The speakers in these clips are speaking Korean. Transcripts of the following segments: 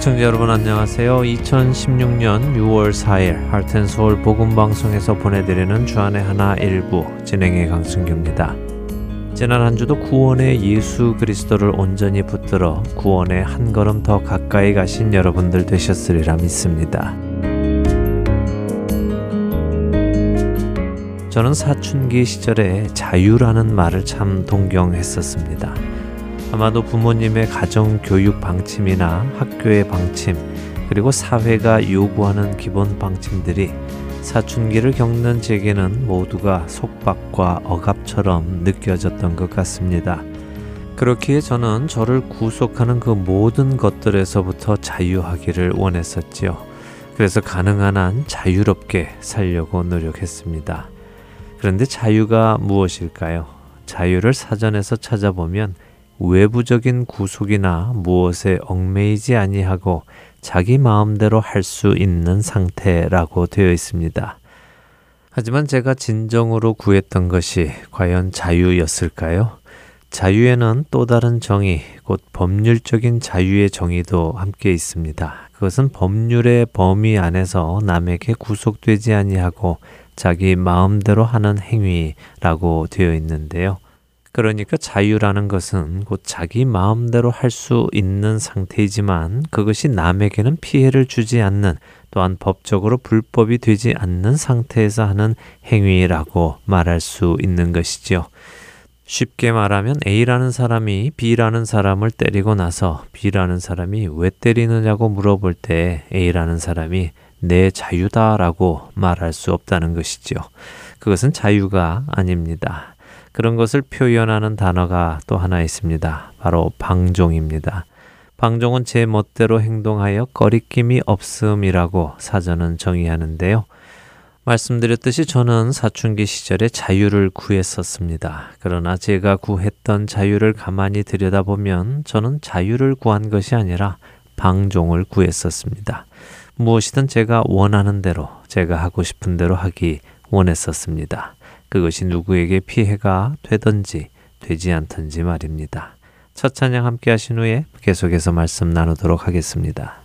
애청자 여러분 안녕하세요. 2016년 6월 4일 할텐서울 복음방송에서 보내드리는 주안의 하나 일부 진행의 강승규입니다. 지난 한 주도 구원의 예수 그리스도를 온전히 붙들어 구원의 한 걸음 더 가까이 가신 여러분들 되셨으리라 믿습니다. 저는 사춘기 시절에 자유라는 말을 참 동경했었습니다. 아마도 부모님의 가정 교육 방침이나 학교의 방침, 그리고 사회가 요구하는 기본 방침들이 사춘기를 겪는 제게는 모두가 속박과 억압처럼 느껴졌던 것 같습니다. 그렇기에 저는 저를 구속하는 그 모든 것들에서부터 자유하기를 원했었지요. 그래서 가능한 한 자유롭게 살려고 노력했습니다. 그런데 자유가 무엇일까요? 자유를 사전에서 찾아보면 외부적인 구속이나 무엇에 얽매이지 아니하고 자기 마음대로 할 수 있는 상태라고 되어 있습니다. 하지만 제가 진정으로 구했던 것이 과연 자유였을까요? 자유에는 또 다른 정의, 곧 법률적인 자유의 정의도 함께 있습니다. 그것은 법률의 범위 안에서 남에게 구속되지 아니하고 자기 마음대로 하는 행위라고 되어 있는데요. 그러니까 자유라는 것은 곧 자기 마음대로 할 수 있는 상태이지만 그것이 남에게는 피해를 주지 않는 또한 법적으로 불법이 되지 않는 상태에서 하는 행위라고 말할 수 있는 것이지요. 쉽게 말하면 A라는 사람이 B라는 사람을 때리고 나서 B라는 사람이 왜 때리느냐고 물어볼 때 A라는 사람이 내 자유다라고 말할 수 없다는 것이지요. 그것은 자유가 아닙니다. 그런 것을 표현하는 단어가 또 하나 있습니다. 바로 방종입니다. 방종은 제 멋대로 행동하여 거리낌이 없음이라고 사전은 정의하는데요. 말씀드렸듯이 저는 사춘기 시절에 자유를 구했었습니다. 그러나 제가 구했던 자유를 가만히 들여다보면 저는 자유를 구한 것이 아니라 방종을 구했었습니다. 무엇이든 제가 원하는 대로, 제가 하고 싶은 대로 하기 원했었습니다. 그것이 누구에게 피해가 되든지 되지 않든지 말입니다. 첫 찬양 함께 하신 후에 계속해서 말씀 나누도록 하겠습니다.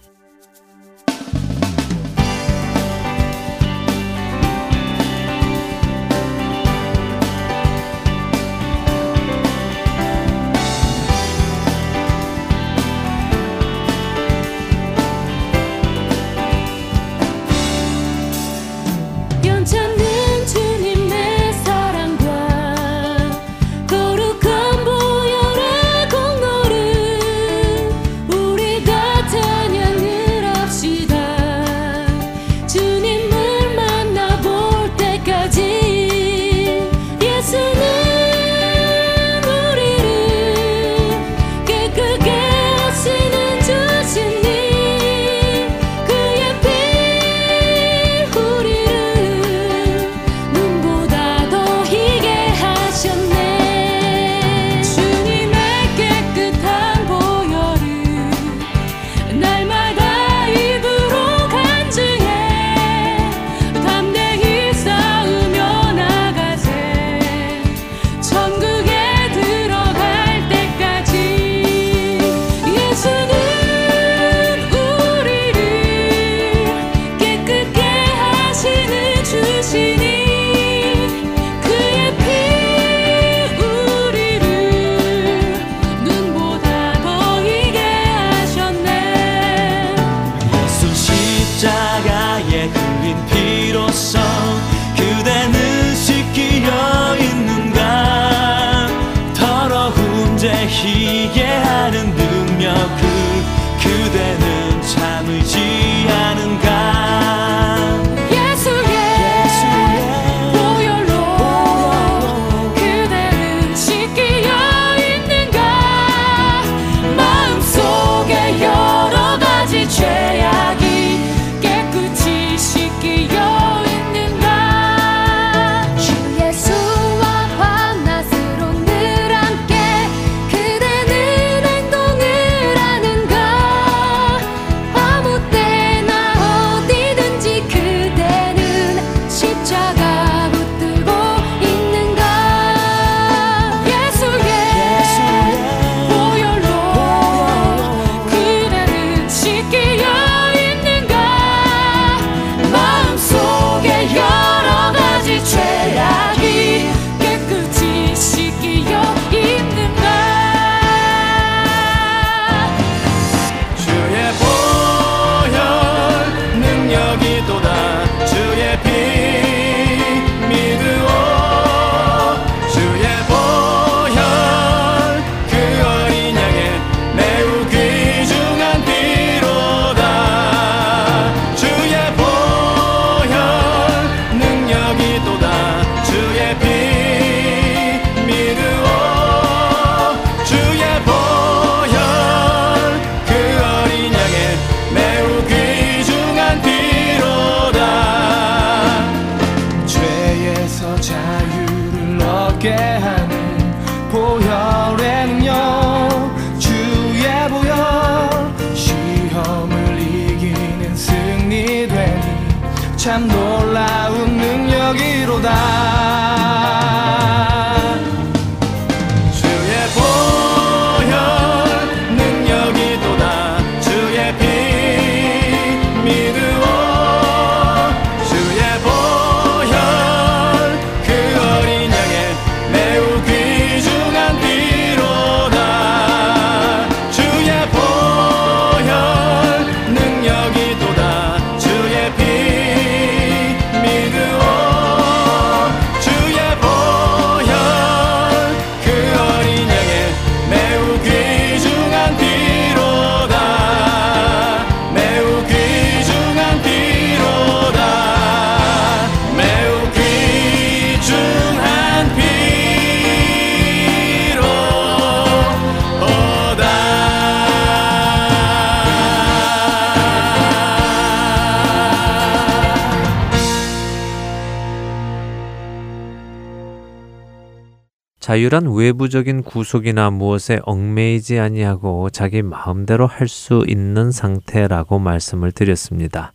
자유란 외부적인 구속이나 무엇에 얽매이지 아니하고 자기 마음대로 할 수 있는 상태라고 말씀을 드렸습니다.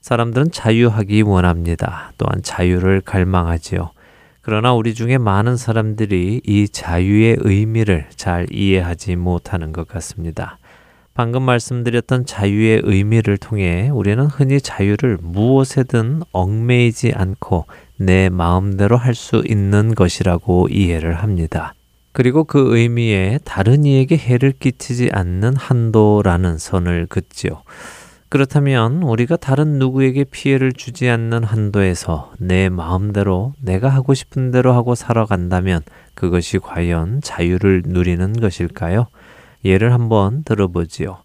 사람들은 자유하기 원합니다. 또한 자유를 갈망하지요. 그러나 우리 중에 많은 사람들이 이 자유의 의미를 잘 이해하지 못하는 것 같습니다. 방금 말씀드렸던 자유의 의미를 통해 우리는 흔히 자유를 무엇에든 얽매이지 않고 내 마음대로 할 수 있는 것이라고 이해를 합니다. 그리고 그 의미에 다른 이에게 해를 끼치지 않는 한도라는 선을 긋지요. 그렇다면 우리가 다른 누구에게 피해를 주지 않는 한도에서 내 마음대로 내가 하고 싶은 대로 하고 살아간다면 그것이 과연 자유를 누리는 것일까요? 예를 한번 들어보지요.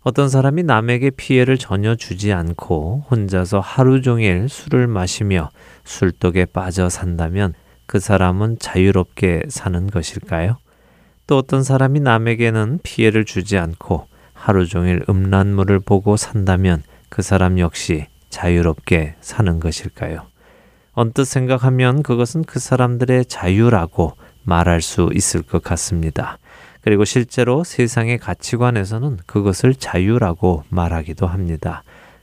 어떤 사람이 남에게 피해를 전혀 주지 않고 혼자서 하루 종일 술을 마시며 술독에 빠져 산다면 그 사람은 자유롭게 사는 것일까요? 또 어떤 사람이 남에게는 피해를 주지 않고 하루 종일 음란물을 보고 산다면 그 사람 역시 자유롭게 사는 것일까요? 언뜻 생각하면 그것은 그 사람들의 자유라고 말할 수 있을 것 같습니다. 그리고 실제로 세상의 가치관에서는 그것을 자유라고 말하기도 합니다.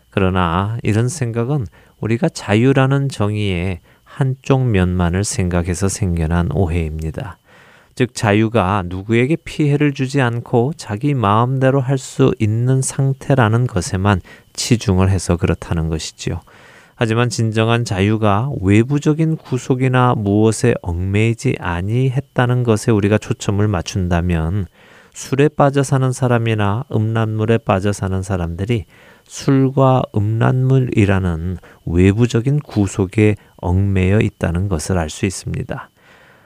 그러나 이런 생각은 우리가 자유라는 정의의 한쪽 면만을 생각해서 생겨난 오해입니다. 즉, 자유가 누구에게 피해를 주지 않고 자기 마음대로 할 수 있는 상태라는 것에만 치중을 해서 그렇다는 것이지요. 하지만 진정한 자유가 외부적인 구속이나 무엇에 얽매이지 아니했다는 것에 우리가 초점을 맞춘다면 술에 빠져 사는 사람이나 음란물에 빠져 사는 사람들이 술과 음란물이라는 외부적인 구속에 얽매여 있다는 것을 알 수 있습니다.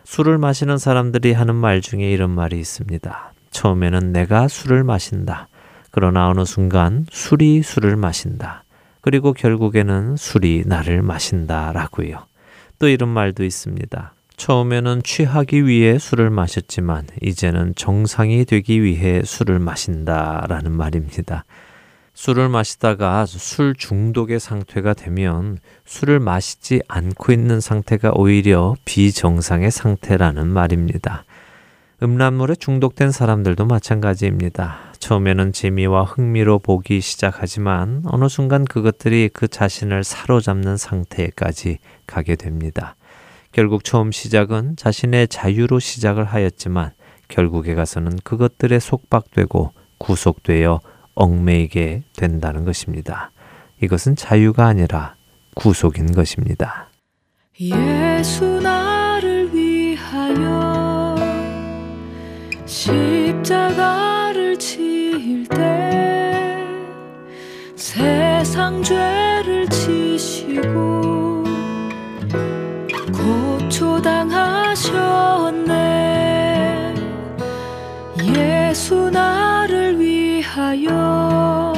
술을 마시는 사람들이 하는 말 중에 이런 말이 있습니다. 처음에는 내가 술을 마신다. 그러나 어느 순간 술이 술을 마신다. 그리고 결국에는 술이 나를 마신다라고요. 또 이런 말도 있습니다. 처음에는 취하기 위해 술을 마셨지만 이제는 정상이 되기 위해 술을 마신다라는 말입니다. 술을 마시다가 술 중독의 상태가 되면 술을 마시지 않고 있는 상태가 오히려 비정상의 상태라는 말입니다. 음란물에 중독된 사람들도 마찬가지입니다. 처음에는 재미와 흥미로 보기 시작하지만 어느 순간 그것들이 그 자신을 사로잡는 상태까지 가게 됩니다. 결국 처음 시작은 자신의 자유로 시작을 하였지만 결국에 가서는 그것들에 속박되고 구속되어 얽매이게 된다는 것입니다. 이것은 자유가 아니라 구속인 것입니다. 예수 나를 위하여 십자가를 지을 때 세상 죄를 지시고 고초당하셨네 예수 나를 위하여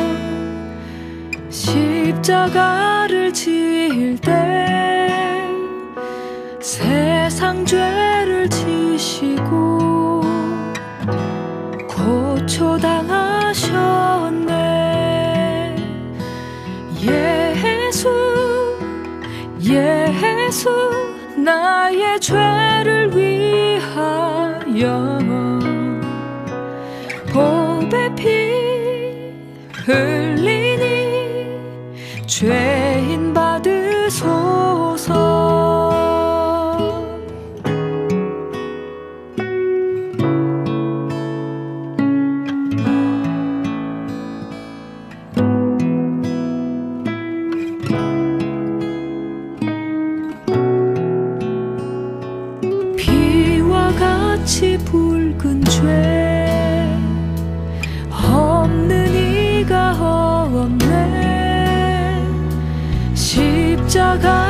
십자가를 지을 때 세상 죄를 지시고 고초당하셨네. 예수 예수 나의 죄를 위하여. 피 흘리니 죄인 받으소서. 십자가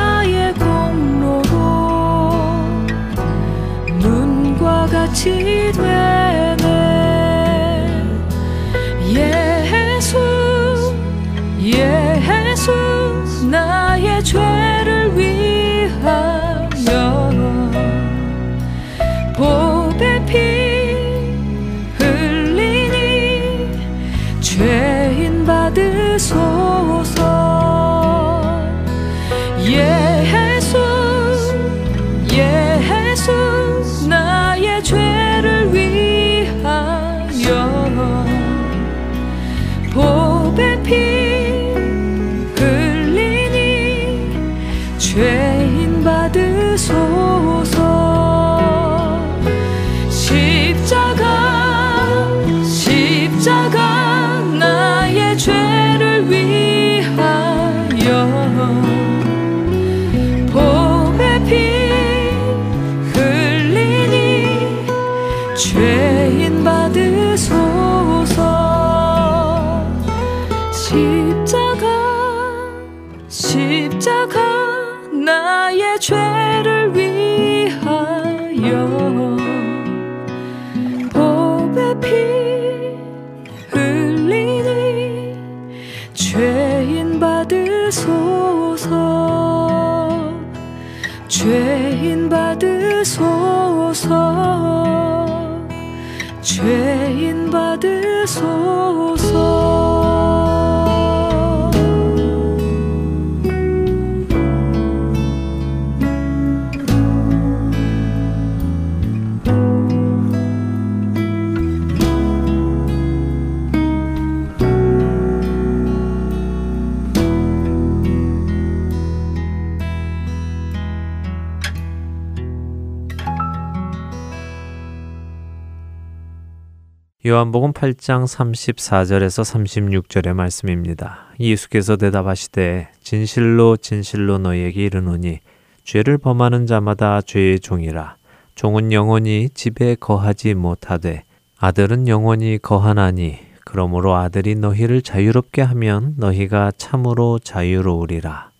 요한복음 8장 34절에서 36절의 말씀입니다. 예수께서 대답하시되 진실로 진실로 너희에게 이르노니 죄를 범하는 자마다 죄의 종이라 종은 영원히 집에 거하지 못하되 아들은 영원히 거하나니 그러므로 아들이 너희를 자유롭게 하면 너희가 참으로 자유로우리라.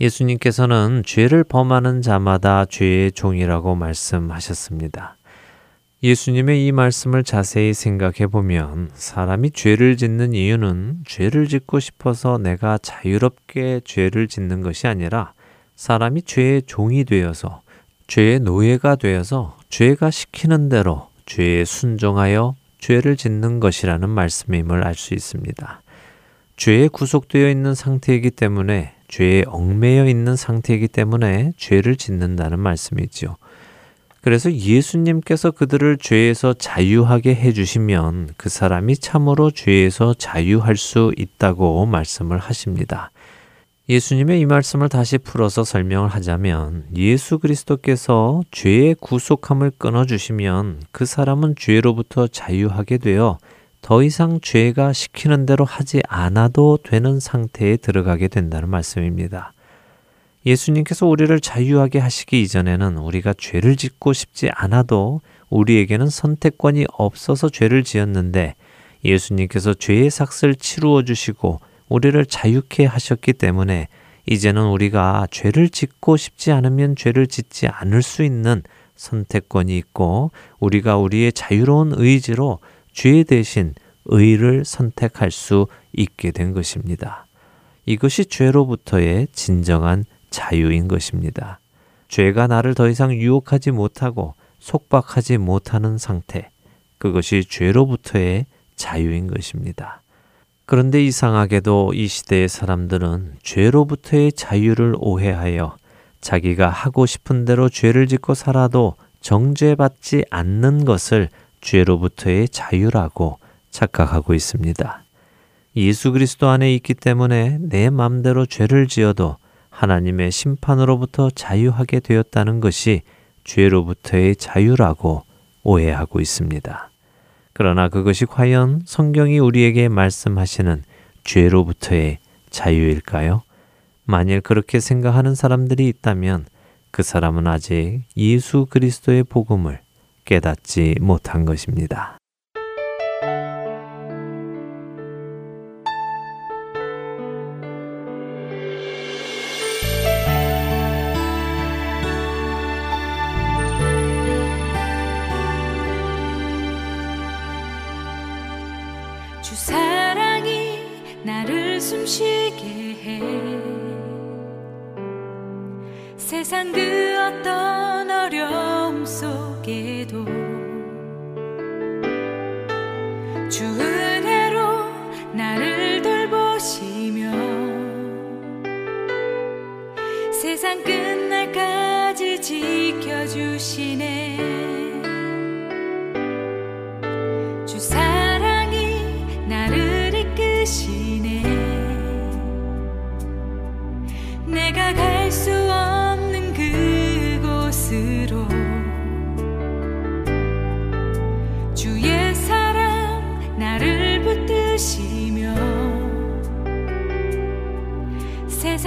예수님께서는 죄를 범하는 자마다 죄의 종이라고 말씀하셨습니다. 예수님의 이 말씀을 자세히 생각해 보면 사람이 죄를 짓는 이유는 죄를 짓고 싶어서 내가 자유롭게 죄를 짓는 것이 아니라 사람이 죄의 종이 되어서 죄의 노예가 되어서 죄가 시키는 대로 죄에 순종하여 죄를 짓는 것이라는 말씀임을 알 수 있습니다. 죄에 구속되어 있는 상태이기 때문에 죄에 얽매여 있는 상태이기 때문에 죄를 짓는다는 말씀이지요. 그래서 예수님께서 그들을 죄에서 자유하게 해주시면 그 사람이 참으로 죄에서 자유할 수 있다고 말씀을 하십니다. 예수님의 이 말씀을 다시 풀어서 설명을 하자면 예수 그리스도께서 죄의 구속함을 끊어주시면 그 사람은 죄로부터 자유하게 되어 더 이상 죄가 시키는 대로 하지 않아도 되는 상태에 들어가게 된다는 말씀입니다. 예수님께서 우리를 자유하게 하시기 이전에는 우리가 죄를 짓고 싶지 않아도 우리에게는 선택권이 없어서 죄를 지었는데 예수님께서 죄의 삭을 치루어 주시고 우리를 자유케 하셨기 때문에 이제는 우리가 죄를 짓고 싶지 않으면 죄를 짓지 않을 수 있는 선택권이 있고 우리가 우리의 자유로운 의지로 죄 대신 의를 선택할 수 있게 된 것입니다. 이것이 죄로부터의 진정한 자유인 것입니다. 죄가 나를 더 이상 유혹하지 못하고 속박하지 못하는 상태. 그것이 죄로부터의 자유인 것입니다. 그런데 이상하게도 이 시대의 사람들은 죄로부터의 자유를 오해하여 자기가 하고 싶은 대로 죄를 짓고 살아도 정죄받지 않는 것을 죄로부터의 자유라고 착각하고 있습니다. 예수 그리스도 안에 있기 때문에 내 맘대로 죄를 지어도 하나님의 심판으로부터 자유하게 되었다는 것이 죄로부터의 자유라고 오해하고 있습니다. 그러나 그것이 과연 성경이 우리에게 말씀하시는 죄로부터의 자유일까요? 만일 그렇게 생각하는 사람들이 있다면 그 사람은 아직 예수 그리스도의 복음을 깨닫지 못한 것입니다. 세상 그 어떤 어려움 속에도 주 은혜로 나를 돌보시며 세상 끝날까지 지켜주시네. 주 사랑이 나를 이끄시네. 내가 갈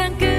세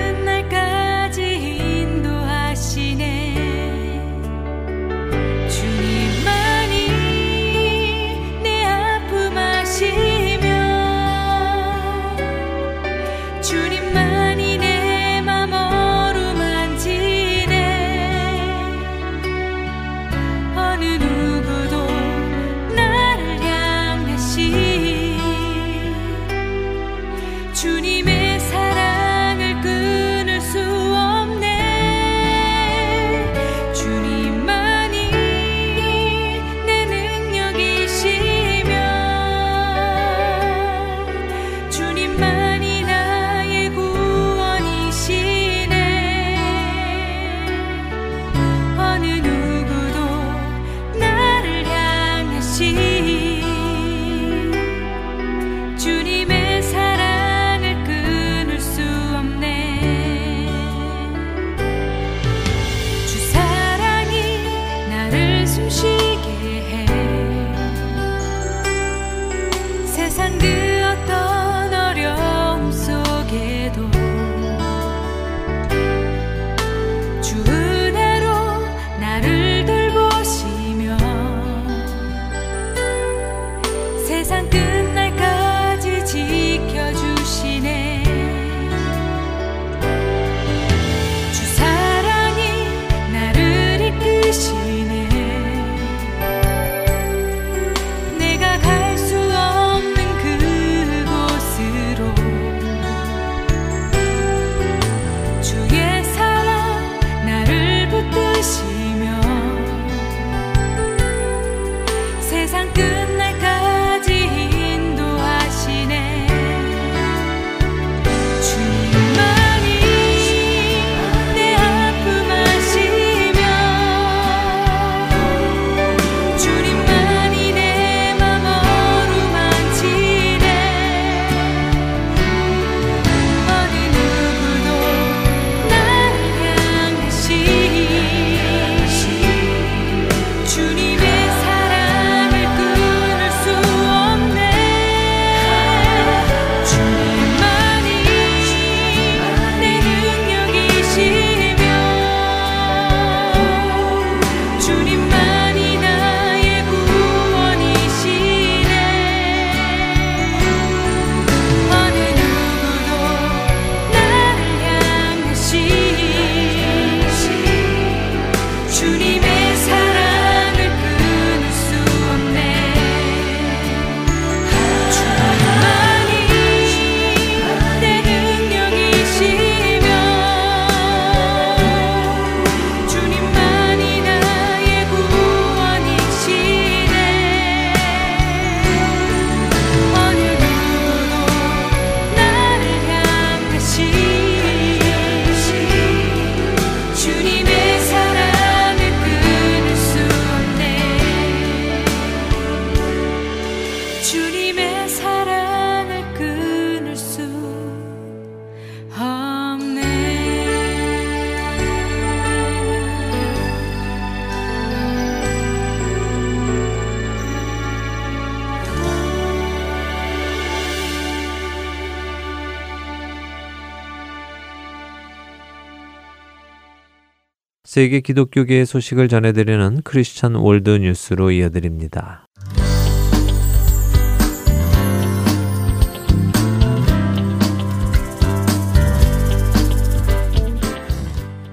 세계 기독교계의 소식을 전해드리는 Christian World News로 이어드립니다.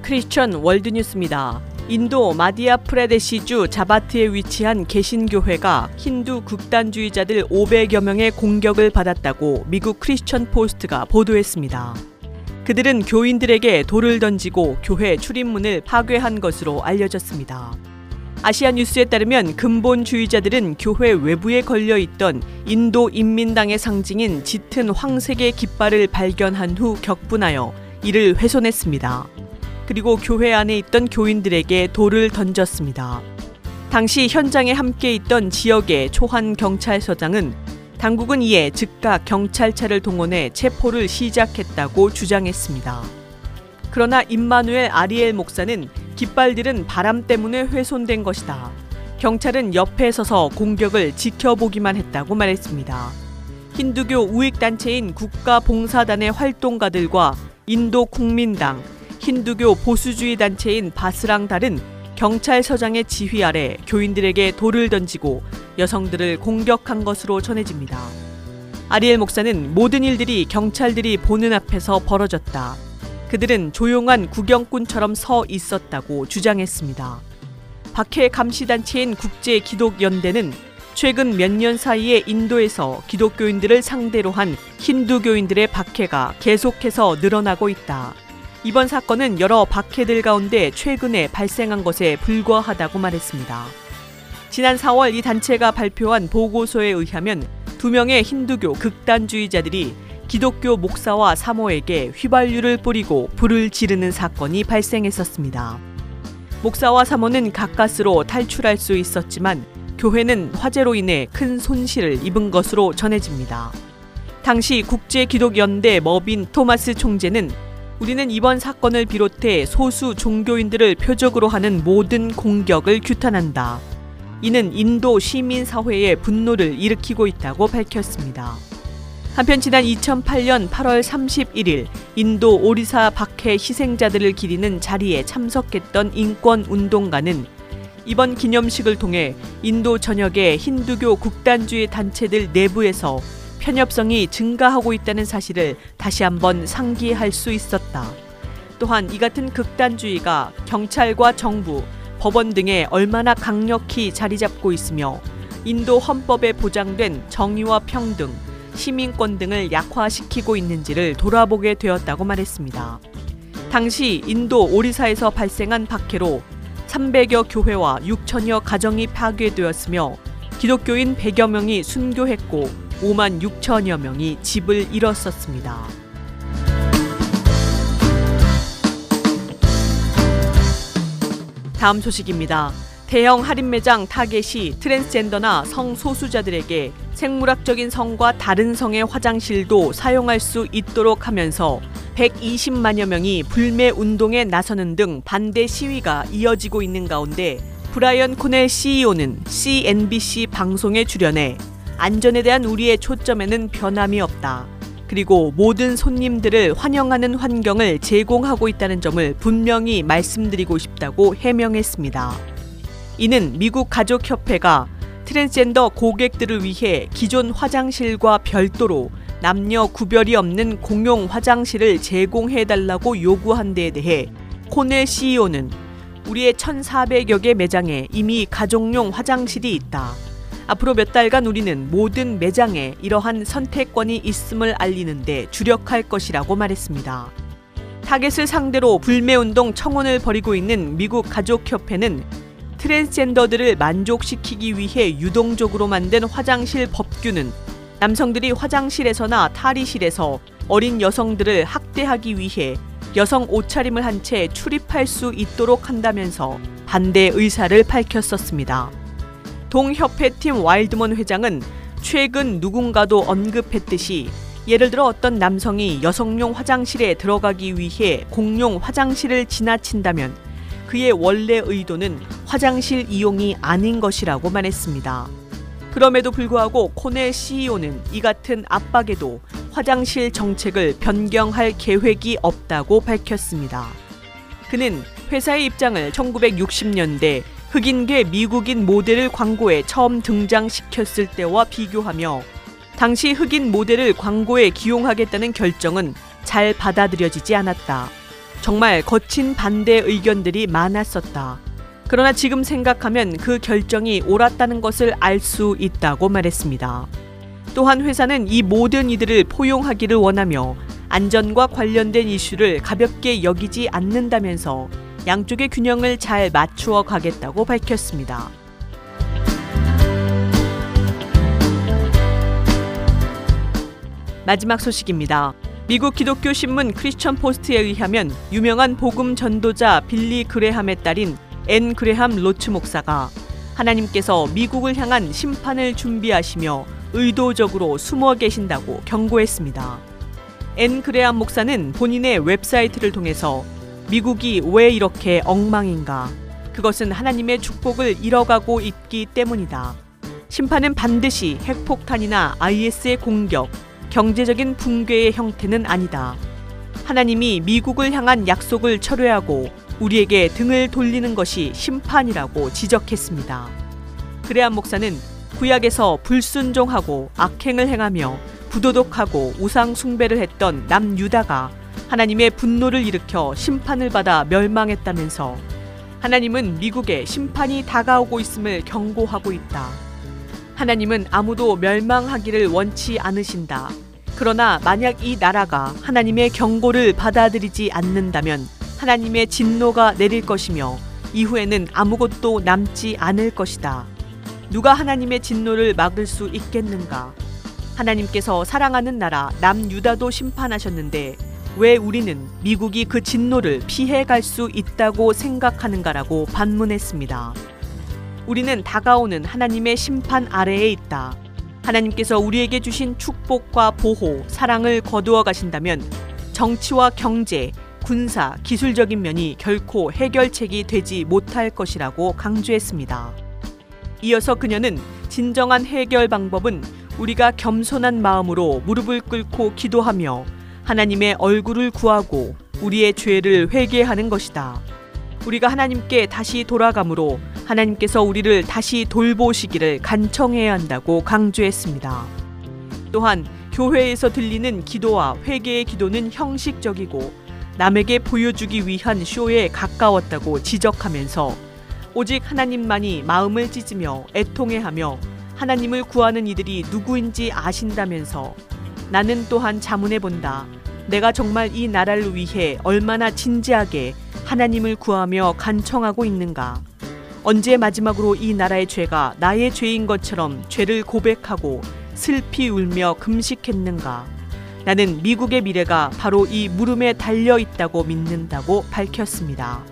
Christian World News입니다. 인도 마디아 프라데시주 자바트에 위치한 개신교회가 힌두 극단주의자들 500여 명의 공격을 받았다고 미국 크리스천 포스트가 보도했습니다. 그들은 교인들에게 돌을 던지고 교회 출입문을 파괴한 것으로 알려졌습니다. 아시아 뉴스에 따르면 근본주의자들은 교회 외부에 걸려 있던 인도 인민당의 상징인 짙은 황색의 깃발을 발견한 후 격분하여 이를 훼손했습니다. 그리고 교회 안에 있던 교인들에게 돌을 던졌습니다. 당시 현장에 함께 있던 지역의 초한 경찰서장은 당국은 이에 즉각 경찰차를 동원해 체포를 시작했다고 주장했습니다. 그러나 임마누엘 아리엘 목사는 깃발들은 바람 때문에 훼손된 것이다. 경찰은 옆에 서서 공격을 지켜보기만 했다고 말했습니다. 힌두교 우익단체인 국가봉사단의 활동가들과 인도 국민당, 힌두교 보수주의 단체인 바스랑 달은 경찰서장의 지휘 아래 교인들에게 돌을 던지고 여성들을 공격한 것으로 전해집니다. 아리엘 목사는 모든 일들이 경찰들이 보는 앞에서 벌어졌다. 그들은 조용한 구경꾼처럼 서 있었다고 주장했습니다. 박해 감시단체인 국제기독연대는 최근 몇 년 사이에 인도에서 기독교인들을 상대로 한 힌두교인들의 박해가 계속해서 늘어나고 있다. 이번 사건은 여러 박해들 가운데 최근에 발생한 것에 불과하다고 말했습니다. 지난 4월 이 단체가 발표한 보고서에 의하면 두 명의 힌두교 극단주의자들이 기독교 목사와 사모에게 휘발유를 뿌리고 불을 지르는 사건이 발생했었습니다. 목사와 사모는 가까스로 탈출할 수 있었지만 교회는 화재로 인해 큰 손실을 입은 것으로 전해집니다. 당시 국제기독연대 머빈 토마스 총재는 우리는 이번 사건을 비롯해 소수 종교인들을 표적으로 하는 모든 공격을 규탄한다. 이는 인도 시민 사회의 분노를 일으키고 있다고 밝혔습니다. 한편 지난 2008년 8월 31일 인도 오리사 박해 희생자들을 기리는 자리에 참석했던 인권 운동가는 이번 기념식을 통해 인도 전역의 힌두교 국단주의 단체들 내부에서 편협성이 증가하고 있다는 사실을 다시 한번 상기할 수 있었다. 또한 이 같은 극단주의가 경찰과 정부, 법원 등에 얼마나 강력히 자리 잡고 있으며 인도 헌법에 보장된 정의와 평등, 시민권 등을 약화시키고 있는지를 돌아보게 되었다고 말했습니다. 당시 인도 오리사에서 발생한 박해로 300여 교회와 6천여 가정이 파괴되었으며 기독교인 100여 명이 순교했고 5만 6천여 명이 집을 잃었었습니다. 다음 소식입니다. 대형 할인 매장 타겟이 트랜스젠더나 성소수자들에게 생물학적인 성과 다른 성의 화장실도 사용할 수 있도록 하면서 120만여 명이 불매 운동에 나서는 등 반대 시위가 이어지고 있는 가운데 브라이언 코넬 CEO는 CNBC 방송에 출연해 안전에 대한 우리의 초점에는 변함이 없다. 그리고 모든 손님들을 환영하는 환경을 제공하고 있다는 점을 분명히 말씀드리고 싶다고 해명했습니다. 이는 미국 가족협회가 트랜스젠더 고객들을 위해 기존 화장실과 별도로 남녀 구별이 없는 공용 화장실을 제공해 달라고 요구한 데에 대해 코넬 CEO는 우리의 1,400여 개 매장에 이미 가족용 화장실이 있다. 앞으로 몇 달간 우리는 모든 매장에 이러한 선택권이 있음을 알리는데 주력할 것이라고 말했습니다. 타겟을 상대로 불매운동 청원을 벌이고 있는 미국 가족협회는 트랜스젠더들을 만족시키기 위해 유동적으로 만든 화장실 법규는 남성들이 화장실에서나 탈의실에서 어린 여성들을 학대하기 위해 여성 옷차림을 한 채 출입할 수 있도록 한다면서 반대 의사를 밝혔었습니다. 동협회팀 와일드먼 회장은 최근 누군가도 언급했듯이 예를 들어 어떤 남성이 여성용 화장실에 들어가기 위해 공용 화장실을 지나친다면 그의 원래 의도는 화장실 이용이 아닌 것이라고 말했습니다. 그럼에도 불구하고 코넬 CEO는 이 같은 압박에도 화장실 정책을 변경할 계획이 없다고 밝혔습니다. 그는 회사의 입장을 1960년대 흑인계 미국인 모델을 광고에 처음 등장시켰을 때와 비교하며 당시 흑인 모델을 광고에 기용하겠다는 결정은 잘 받아들여지지 않았다. 정말 거친 반대 의견들이 많았었다. 그러나 지금 생각하면 그 결정이 옳았다는 것을 알 수 있다고 말했습니다. 또한 회사는 이 모든 이들을 포용하기를 원하며 안전과 관련된 이슈를 가볍게 여기지 않는다면서 양쪽의 균형을 잘 맞추어 가겠다고 밝혔습니다. 마지막 소식입니다. 미국 기독교 신문 크리스천 포스트에 의하면 유명한 복음 전도자 빌리 그레함의 딸인 앤 그레함 로츠 목사가 하나님께서 미국을 향한 심판을 준비하시며 의도적으로 숨어 계신다고 경고했습니다. 앤 그레함 목사는 본인의 웹사이트를 통해서 미국이 왜 이렇게 엉망인가? 그것은 하나님의 축복을 잃어가고 있기 때문이다. 심판은 반드시 핵폭탄이나 IS의 공격, 경제적인 붕괴의 형태는 아니다. 하나님이 미국을 향한 약속을 철회하고 우리에게 등을 돌리는 것이 심판이라고 지적했습니다. 그레한 목사는 구약에서 불순종하고 악행을 행하며 부도덕하고 우상 숭배를 했던 남유다가 하나님의 분노를 일으켜 심판을 받아 멸망했다면서 하나님은 미국에 심판이 다가오고 있음을 경고하고 있다. 하나님은 아무도 멸망하기를 원치 않으신다. 그러나 만약 이 나라가 하나님의 경고를 받아들이지 않는다면 하나님의 진노가 내릴 것이며 이후에는 아무것도 남지 않을 것이다. 누가 하나님의 진노를 막을 수 있겠는가? 하나님께서 사랑하는 나라 남유다도 심판하셨는데 왜 우리는 미국이 그 진노를 피해 갈 수 있다고 생각하는가라고 반문했습니다. 우리는 다가오는 하나님의 심판 아래에 있다. 하나님께서 우리에게 주신 축복과 보호, 사랑을 거두어 가신다면 정치와 경제, 군사, 기술적인 면이 결코 해결책이 되지 못할 것이라고 강조했습니다. 이어서 그녀는 진정한 해결 방법은 우리가 겸손한 마음으로 무릎을 꿇고 기도하며 하나님의 얼굴을 구하고 우리의 죄를 회개하는 것이다. 우리가 하나님께 다시 돌아가므로 하나님께서 우리를 다시 돌보시기를 간청해야 한다고 강조했습니다. 또한 교회에서 들리는 기도와 회개의 기도는 형식적이고 남에게 보여주기 위한 쇼에 가까웠다고 지적하면서 오직 하나님만이 마음을 찢으며 애통해하며 하나님을 구하는 이들이 누구인지 아신다면서 나는 또한 자문해 본다. 내가 정말 이 나라를 위해 얼마나 진지하게 하나님을 구하며 간청하고 있는가. 언제 마지막으로 이 나라의 죄가 나의 죄인 것처럼 죄를 고백하고 슬피 울며 금식했는가. 나는 미국의 미래가 바로 이 물음에 달려 있다고 믿는다고 밝혔습니다.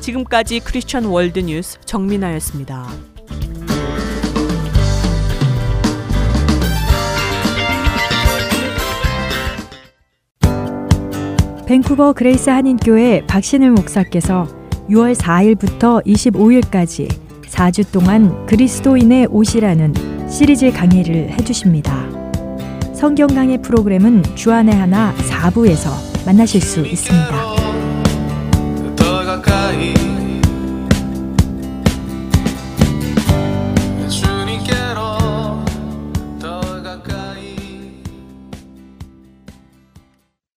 지금까지 크리스천 월드 뉴스 정민아였습니다. 밴쿠버 그레이스 한인교회 박신을 목사께서 6월 4일부터 25일까지 4주 동안 그리스도인의 옷이라는 시리즈 강의를 해주십니다. 성경 강의 프로그램은 주안의 하나 4부에서 만나실 수 있습니다.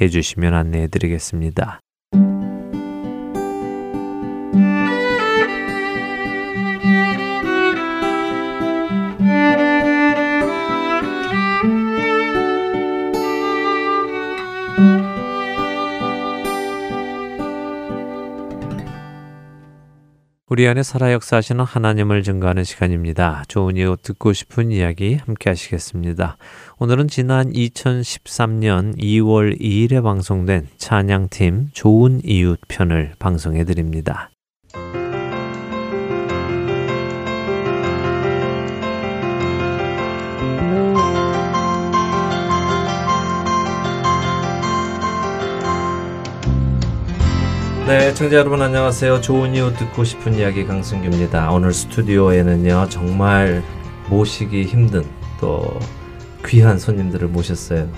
해주시면 안내해 드리겠습니다. 우리 안에 살아 역사하시는 하나님을 증거하는 시간입니다. 좋은 이웃 듣고 싶은 이야기 함께 하시겠습니다. 오늘은 지난 2013년 2월 2일에 방송된 찬양팀 좋은 이웃 편을 방송해 드립니다. 네, 청자 여러분 안녕하세요. 좋은 이유 듣고 싶은 이야기 강승규입니다. 오늘 스튜디오에는요 정말 모시기 힘든 또 귀한 손님들을 모셨어요.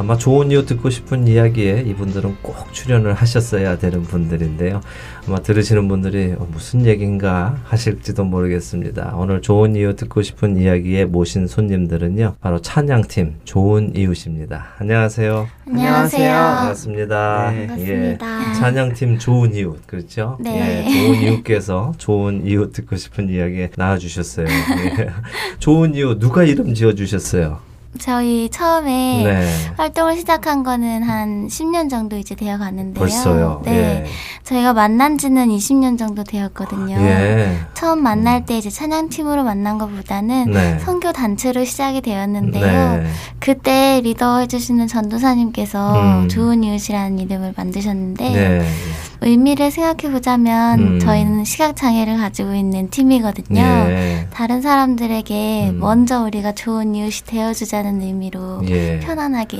아마 좋은 이유 듣고 싶은 이야기에 이분들은 꼭 출연을 하셨어야 되는 분들인데요. 아마 들으시는 분들이 어, 무슨 얘기인가 하실지도 모르겠습니다. 오늘 좋은 이유 듣고 싶은 이야기에 모신 손님들은요. 바로 찬양팀 좋은 이유십니다. 안녕하세요. 안녕하세요. 반갑습니다. 예. 반갑습니다. 찬양팀 좋은 이유 그렇죠? 네. 예, 좋은 이유께서 좋은 이유 듣고 싶은 이야기에 나와주셨어요. 예. 좋은 이유 누가 이름 지어주셨어요? 저희 처음에 네. 활동을 시작한 거는 한 10년 정도 이제 되어 갔는데요. 벌써요. 네. 저희가 만난 지는 20년 정도 되었거든요. 예. 처음 만날 때 이제 찬양팀으로 만난 것보다는 네. 선교 단체로 시작이 되었는데요. 네. 그때 리더 해주시는 전도사님께서 음. 좋은 이웃이라는 이름을 만드셨는데 네. 의미를 생각해 보자면 음. 저희는 시각 장애를 가지고 있는 팀이거든요. 예. 다른 사람들에게 음. 먼저 우리가 좋은 이웃이 되어주자는 의미로 예. 편안하게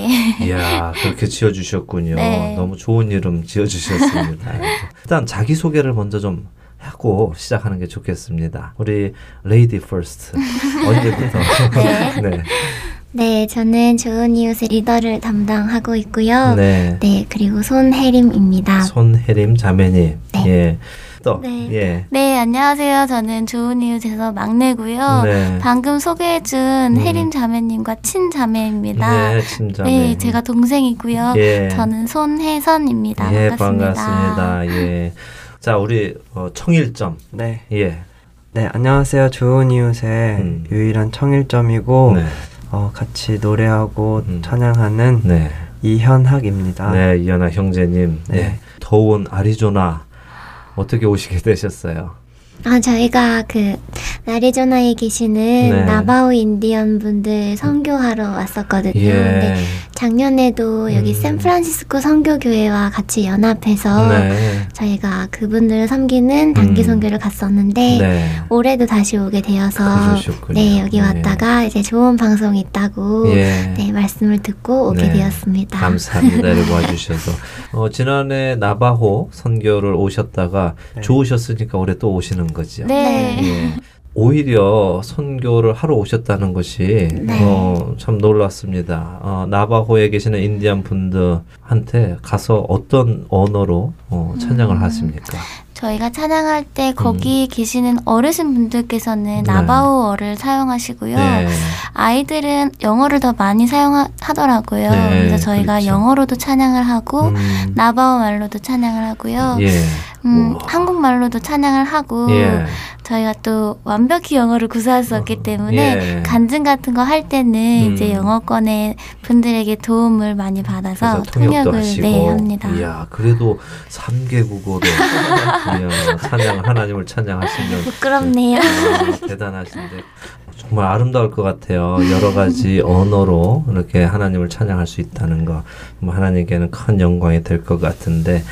이야 그렇게 지어주셨군요. 네. 너무 좋은 이름 지어주셨습니다. 일단 자기 소개를 먼저 좀 하고 시작하는 게 좋겠습니다. 우리 lady first 먼저부터? 네. 네, 저는 좋은 이웃의 리더를 담당하고 있고요. 네. 네, 그리고 손혜림입니다. 손혜림 자매님. 네. 예. 또 네. 예. 네, 안녕하세요. 저는 좋은 이웃에서 막내고요. 네. 방금 소개해준 음. 혜림 자매님과 친자매입니다. 네, 친자매. 네, 제가 동생이고요. 예. 저는 손혜선입니다. 예, 반갑습니다. 반갑습니다. 예. 자, 우리 어, 청일점. 네. 예. 네, 안녕하세요. 좋은 이웃의 음. 유일한 청일점이고 네. 어, 같이 노래하고 음. 찬양하는 네. 이현학입니다. 네, 이현아 형제님. 네. 예. 더운 아리조나 어떻게 오시게 되셨어요? 아, 저희가 그 나리조나에 계시는 네. 나바오 인디언 분들 선교하러 왔었거든요. 예. 근데 작년에도 여기 음. 샌프란시스코 선교교회와 같이 연합해서 네. 저희가 그분들을 섬기는 단기 음. 선교를 갔었는데 네. 올해도 다시 오게 되어서 그러셨군요. 네 여기 네. 왔다가 이제 좋은 방송 있다고 예. 네 말씀을 듣고 오게 네. 되었습니다. 감사합니다. 이렇게 와주셔서. 어, 지난해 나바호 선교를 오셨다가 네. 좋으셨으니까 올해 또 오시는 거죠. 네. 예. 오히려 선교를 하러 오셨다는 것이 네. 어, 참 놀랐습니다. 어, 나바호에 계시는 인디안 분들한테 가서 어떤 언어로 어, 찬양을 음. 하십니까? 저희가 찬양할 때 거기 계시는 어르신 분들께서는 음. 네. 나바오어를 사용하시고요. 네. 아이들은 영어를 더 많이 사용하더라고요. 네, 그래서 저희가 그렇죠. 영어로도 찬양을 하고 음, 나바오 말로도 찬양을 하고요. 예. 음. 한국말로도 찬양을 하고 예. 저희가 또 완벽히 영어를 구사할 수 없기 때문에 예. 간증 같은 거 할 때는 음. 이제 영어권의 분들에게 도움을 많이 받아서 통역을 하시고. 네, 합니다. 이야, 그래도 3개국어로 이야, 찬양 하나님을 찬양하시면 부끄럽네요. 아, 대단하신데 정말 아름다울 것 같아요. 여러 가지 언어로 이렇게 하나님을 찬양할 수 있다는 거 정말 하나님께는 큰 영광이 될 것 같은데 네.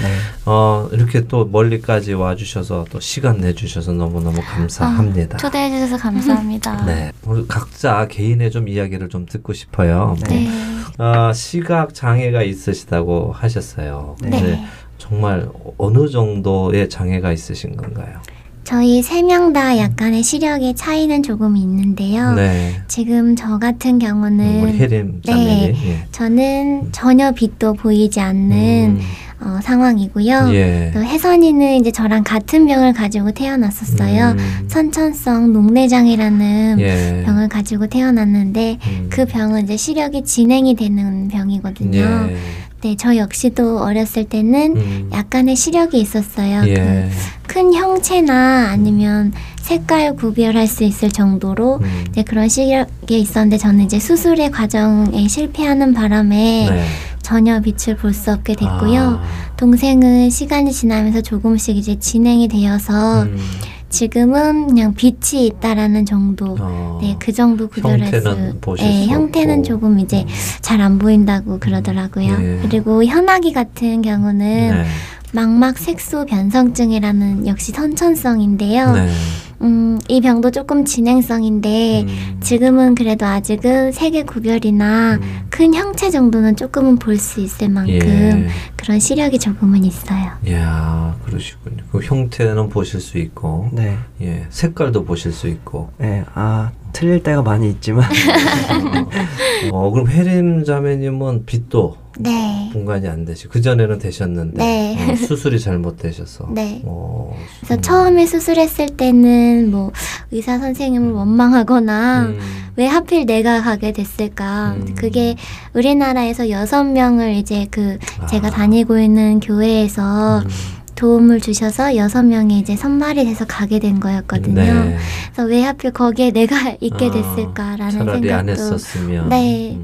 어, 이렇게 또 멀리까지 와주셔서 또 시간 내주셔서 너무너무 감사합니다. 아, 초대해 주셔서 감사합니다. 네, 우리 각자 개인의 좀 이야기를 좀 듣고 싶어요. 네. 네. 아, 시각 장애가 있으시다고 하셨어요. 네. 정말 어느 정도의 장애가 있으신 건가요? 저희 세 명 다 약간의 시력의 차이는 조금 있는데요. 네. 지금 저 같은 음, 경우는 우리 혜림 네. 예. 저는 전혀 빛도 보이지 않는 음, 어, 상황이고요. 예. 또 혜선이는 이제 저랑 같은 병을 가지고 태어났었어요. 음, 선천성 녹내장이라는 예. 병을 가지고 태어났는데 음, 그 병은 이제 시력이 진행이 되는 병이거든요. 예. 네, 저 역시도 어렸을 때는 음, 약간의 시력이 있었어요. 예. 그큰 형체나 아니면 색깔 구별할 수 있을 정도로 음, 이제 그런 시력이 있었는데 저는 이제 수술의 과정에 실패하는 바람에 네. 전혀 빛을 볼 수 없게 됐고요. 아, 동생은 시간이 지나면서 조금씩 이제 진행이 되어서 음, 지금은 그냥 빛이 있다라는 정도. 어, 네, 그 정도 구별할 형태는 수. 보실 네, 수 형태는 없고. 조금 이제 음, 잘안 보인다고 그러더라고요. 예. 그리고 현아기 같은 경우는 네. 망막 색소 변성증이라는 역시 선천성인데요. 네. 음, 이 병도 조금 진행성인데 음. 지금은 그래도 아직은 세계 구별이나 음. 큰 형체 정도는 조금은 볼 수 있을 만큼 예. 그런 시력이 조금은 있어요. 이야, 그러시군요. 그 형태는 보실 수 있고, 네. 예, 색깔도 보실 수 있고. 네. 아, 틀릴 때가 많이 있지만. 어, 그럼 혜림 자매님은 빛도 네. 분간이 안 되시. 그 전에는 되셨는데 네. 어, 수술이 잘못되셔서. 네. 어, 그래서 음. 처음에 수술했을 때는 뭐 의사 선생님을 원망하거나 음. 왜 하필 내가 가게 됐을까? 음. 그게 우리나라에서 여섯 명을 이제 그 제가 아. 다니고 있는 교회에서 음. 도움을 주셔서 여섯 명이 이제 선발이 돼서 가게 된 거였거든요. 네. 그래서 왜 하필 거기에 내가 있게 아, 됐을까라는 차라리 안 생각도 했었으면. 네.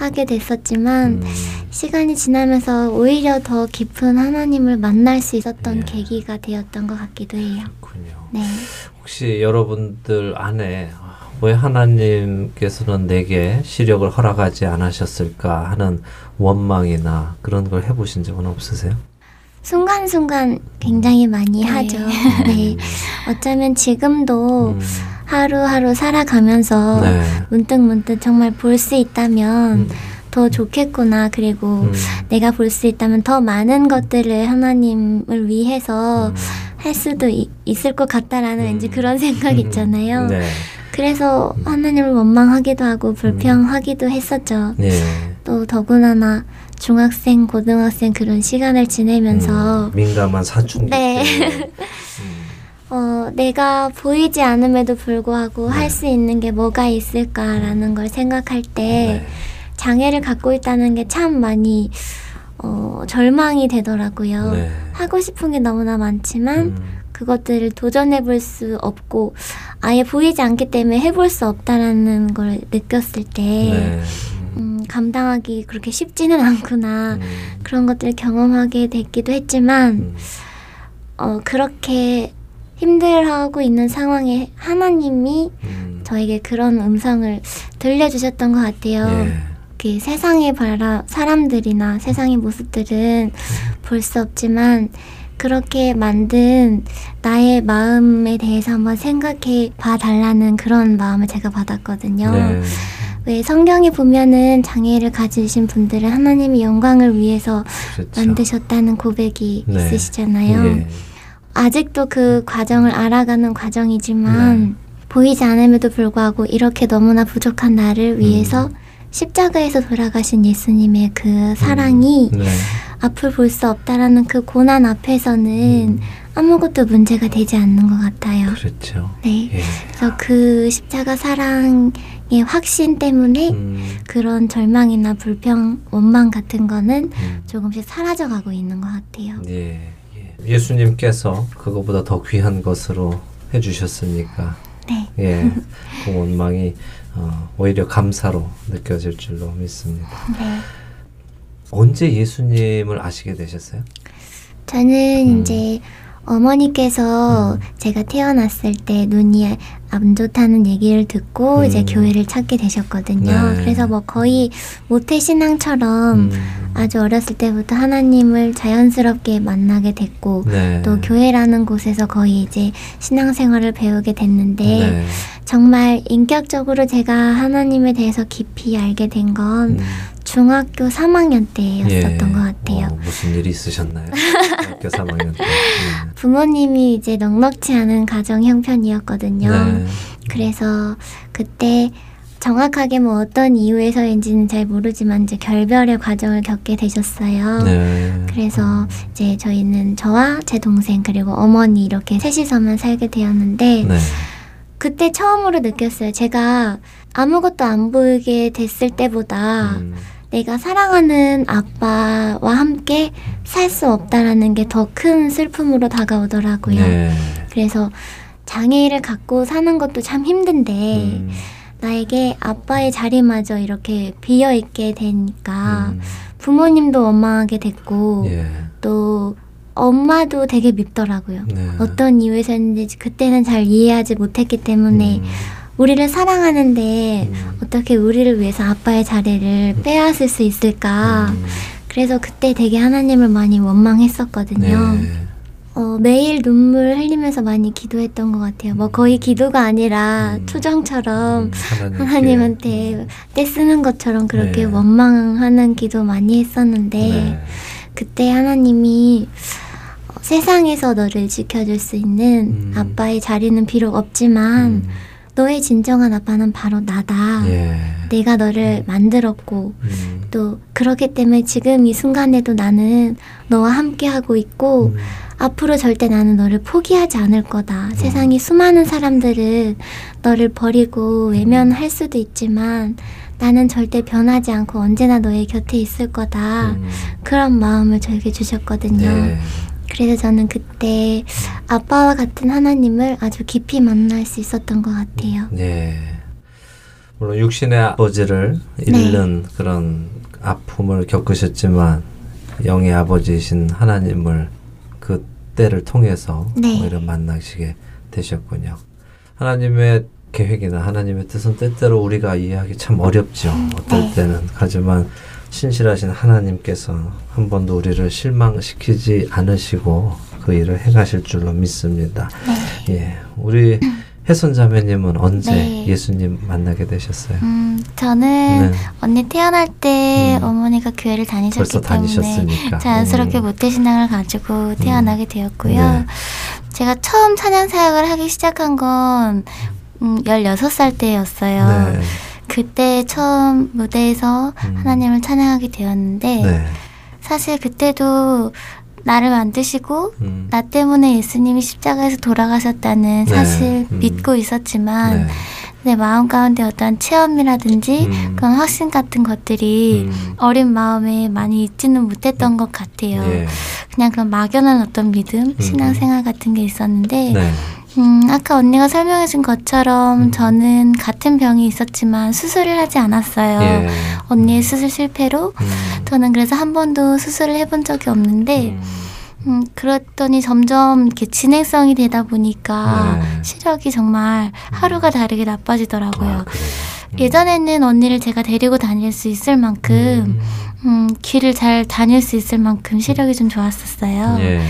음. 하게 됐었지만 음. 시간이 지나면서 오히려 더 깊은 하나님을 만날 수 있었던 예. 계기가 되었던 것 같기도 해요. 그렇군요. 네. 혹시 여러분들 안에 아, 왜 하나님께서는 내게 시력을 허락하지 않으셨을까 하는 원망이나 그런 걸 해보신 적은 없으세요? 순간순간 굉장히 많이 하죠. 네. 어쩌면 지금도 음. 하루하루 살아가면서 네. 문득 문득 정말 볼 수 있다면 음. 더 좋겠구나. 그리고 음. 내가 볼 수 있다면 더 많은 것들을 하나님을 위해서 음. 할 수도 이- 있을 것 같다라는 음. 왠지 그런 생각 있잖아요. 네. 그래서 하나님을 원망하기도 하고 불평하기도 했었죠. 네. 또 더구나나 중학생, 고등학생 그런 시간을 지내면서 음, 민감한 사춘기 네. 때. 어, 내가 보이지 않음에도 불구하고 네. 할수 있는 게 뭐가 있을까라는 걸 생각할 때 네. 장애를 갖고 있다는 게 참 많이 어, 절망이 되더라고요. 네. 하고 싶은 게 너무나 많지만 음, 그것들을 도전해 볼 수 없고 아예 보이지 않기 때문에 해볼 수 없다라는 걸 느꼈을 때 네. 음, 감당하기 그렇게 쉽지는 않구나 음, 그런 것들을 경험하게 됐기도 했지만 음, 어, 그렇게 힘들어하고 있는 상황에 하나님이 음. 저에게 그런 음성을 들려주셨던 것 같아요. 예. 그 세상의 바라 사람들이나 세상의 모습들은 볼 수 없지만 그렇게 만든 나의 마음에 대해서 한번 생각해 봐 달라는 그런 마음을 제가 받았거든요. 네. 왜 성경에 보면은 장애를 가지신 분들은 하나님의 영광을 위해서 그렇죠. 만드셨다는 고백이 네. 있으시잖아요. 예. 아직도 그 과정을 알아가는 과정이지만 네. 보이지 않음에도 불구하고 이렇게 너무나 부족한 나를 위해서 음. 십자가에서 돌아가신 예수님의 그 사랑이 네. 앞을 볼 수 없다라는 그 고난 앞에서는 음. 아무것도 문제가 되지 않는 것 같아요. 그렇죠. 네. 예. 그래서 그 십자가 사랑 의 확신 때문에 음, 그런 절망이나 불평, 원망 같은 거는 음. 조금씩 사라져 가고 있는 것 같아요. 예, 예. 예 수님께서 그거보다 더 귀한 것으로 해주셨으니까 네. 예, 그 원망이 어, 오히려 감사로 느껴질 줄로 믿습니다. 네. 언제 예수님을 아시게 되셨어요? 저는 음. 이제 어머니께서 음. 제가 태어났을 때 눈이 안 좋다는 얘기를 듣고 음. 이제 교회를 찾게 되셨거든요. 네. 그래서 뭐 거의 모태 신앙처럼 음, 아주 어렸을 때부터 하나님을 자연스럽게 만나게 됐고 네. 또 교회라는 곳에서 거의 이제 신앙생활을 배우게 됐는데 네. 정말 인격적으로 제가 하나님에 대해서 깊이 알게 된건 음, 중학교 3학년 때였었던 예. 것 같아요. 어, 무슨 일이 있으셨나요? 학교 3학년 때. 음. 부모님이 이제 넉넉지 않은 가정 형편이었거든요. 네. 그래서 그때 정확하게 뭐 어떤 이유에서인지는 잘 모르지만 이제 결별의 과정을 겪게 되셨어요. 네. 그래서 이제 저희는 저와 제 동생 그리고 어머니 이렇게 셋이서만 살게 되었는데 네. 그때 처음으로 느꼈어요. 제가 아무것도 안 보이게 됐을 때보다 음, 내가 사랑하는 아빠와 함께 살 수 없다라는 게 더 큰 슬픔으로 다가오더라고요. 네. 그래서 장애를 갖고 사는 것도 참 힘든데 음, 나에게 아빠의 자리마저 이렇게 비어 있게 되니까 음, 부모님도 원망하게 됐고 예. 또 엄마도 되게 밉더라고요. 네. 어떤 이유에서인지 그때는 잘 이해하지 못했기 때문에 음, 우리를 사랑하는데 음. 어떻게 우리를 위해서 아빠의 자리를 빼앗을 수 있을까 음, 그래서 그때 되게 하나님을 많이 원망했었거든요. 네. 어, 매일 눈물 흘리면서 많이 기도했던 것 같아요. 뭐 거의 기도가 아니라 음. 투정처럼 음. 하나님한테 떼쓰는 것처럼 그렇게 네. 원망하는 기도 많이 했었는데 네. 그때 하나님이 어, 세상에서 너를 지켜줄 수 있는 음. 아빠의 자리는 비록 없지만 음, 너의 진정한 아빠는 바로 나다. 예. 내가 너를 만들었고 음, 또 그렇기 때문에 지금 이 순간에도 나는 너와 함께 하고 있고 음, 앞으로 절대 나는 너를 포기하지 않을 거다. 세상에 수많은 사람들은 너를 버리고 외면할 수도 있지만 나는 절대 변하지 않고 언제나 너의 곁에 있을 거다. 음, 그런 마음을 저에게 주셨거든요. 네. 그래서 저는 그때 아빠와 같은 하나님을 아주 깊이 만날 수 있었던 것 같아요. 네. 물론 육신의 아버지를 잃는 그런 아픔을 겪으셨지만 영의 아버지이신 하나님을 그 때를 통해서 네. 오히려 만나시게 되셨군요. 하나님의 계획이나 하나님의 뜻은 때때로 우리가 이해하기 참 어렵죠. 어떨 네. 때는 하지만 신실하신 하나님께서 한 번도 우리를 실망시키지 않으시고 그 일을 행하실 줄로 믿습니다. 예, 우리 혜선 자매님은 언제 네. 예수님 만나게 되셨어요? 음, 저는 네, 언니 태어날 때 음. 어머니가 교회를 다니셨기 벌써 때문에 다니셨으니까. 자연스럽게 음. 모태신앙을 가지고 태어나게 되었고요. 네. 제가 처음 찬양 사역을 하기 시작한 건 음, 16살 때였어요. 네, 그때 처음 무대에서 음. 하나님을 찬양하게 되었는데 네, 사실 그때도 나를 만드시고 음, 나 때문에 예수님이 십자가에서 돌아가셨다는 네. 사실 음. 믿고 있었지만 네, 내 마음 가운데 어떤 체험이라든지 음. 그런 확신 같은 것들이 음. 어린 마음에 많이 있지는 못했던 것 같아요. 예, 그냥 그런 막연한 어떤 믿음, 신앙생활 같은 게 있었는데, 네, 음, 아까 언니가 설명해준 것처럼 음. 저는 같은 병이 있었지만 수술을 하지 않았어요. 예, 언니의 수술 실패로 음, 저는 그래서 한 번도 수술을 해본 적이 없는데, 음, 음, 그랬더니 점점 이렇게 진행성이 되다 보니까 네. 시력이 정말 하루가 다르게 나빠지더라고요. 아, 그래요. 예전에는 언니를 제가 데리고 다닐 수 있을 만큼, 음, 길을 잘 다닐 수 있을 만큼 시력이 좀 좋았었어요. 예,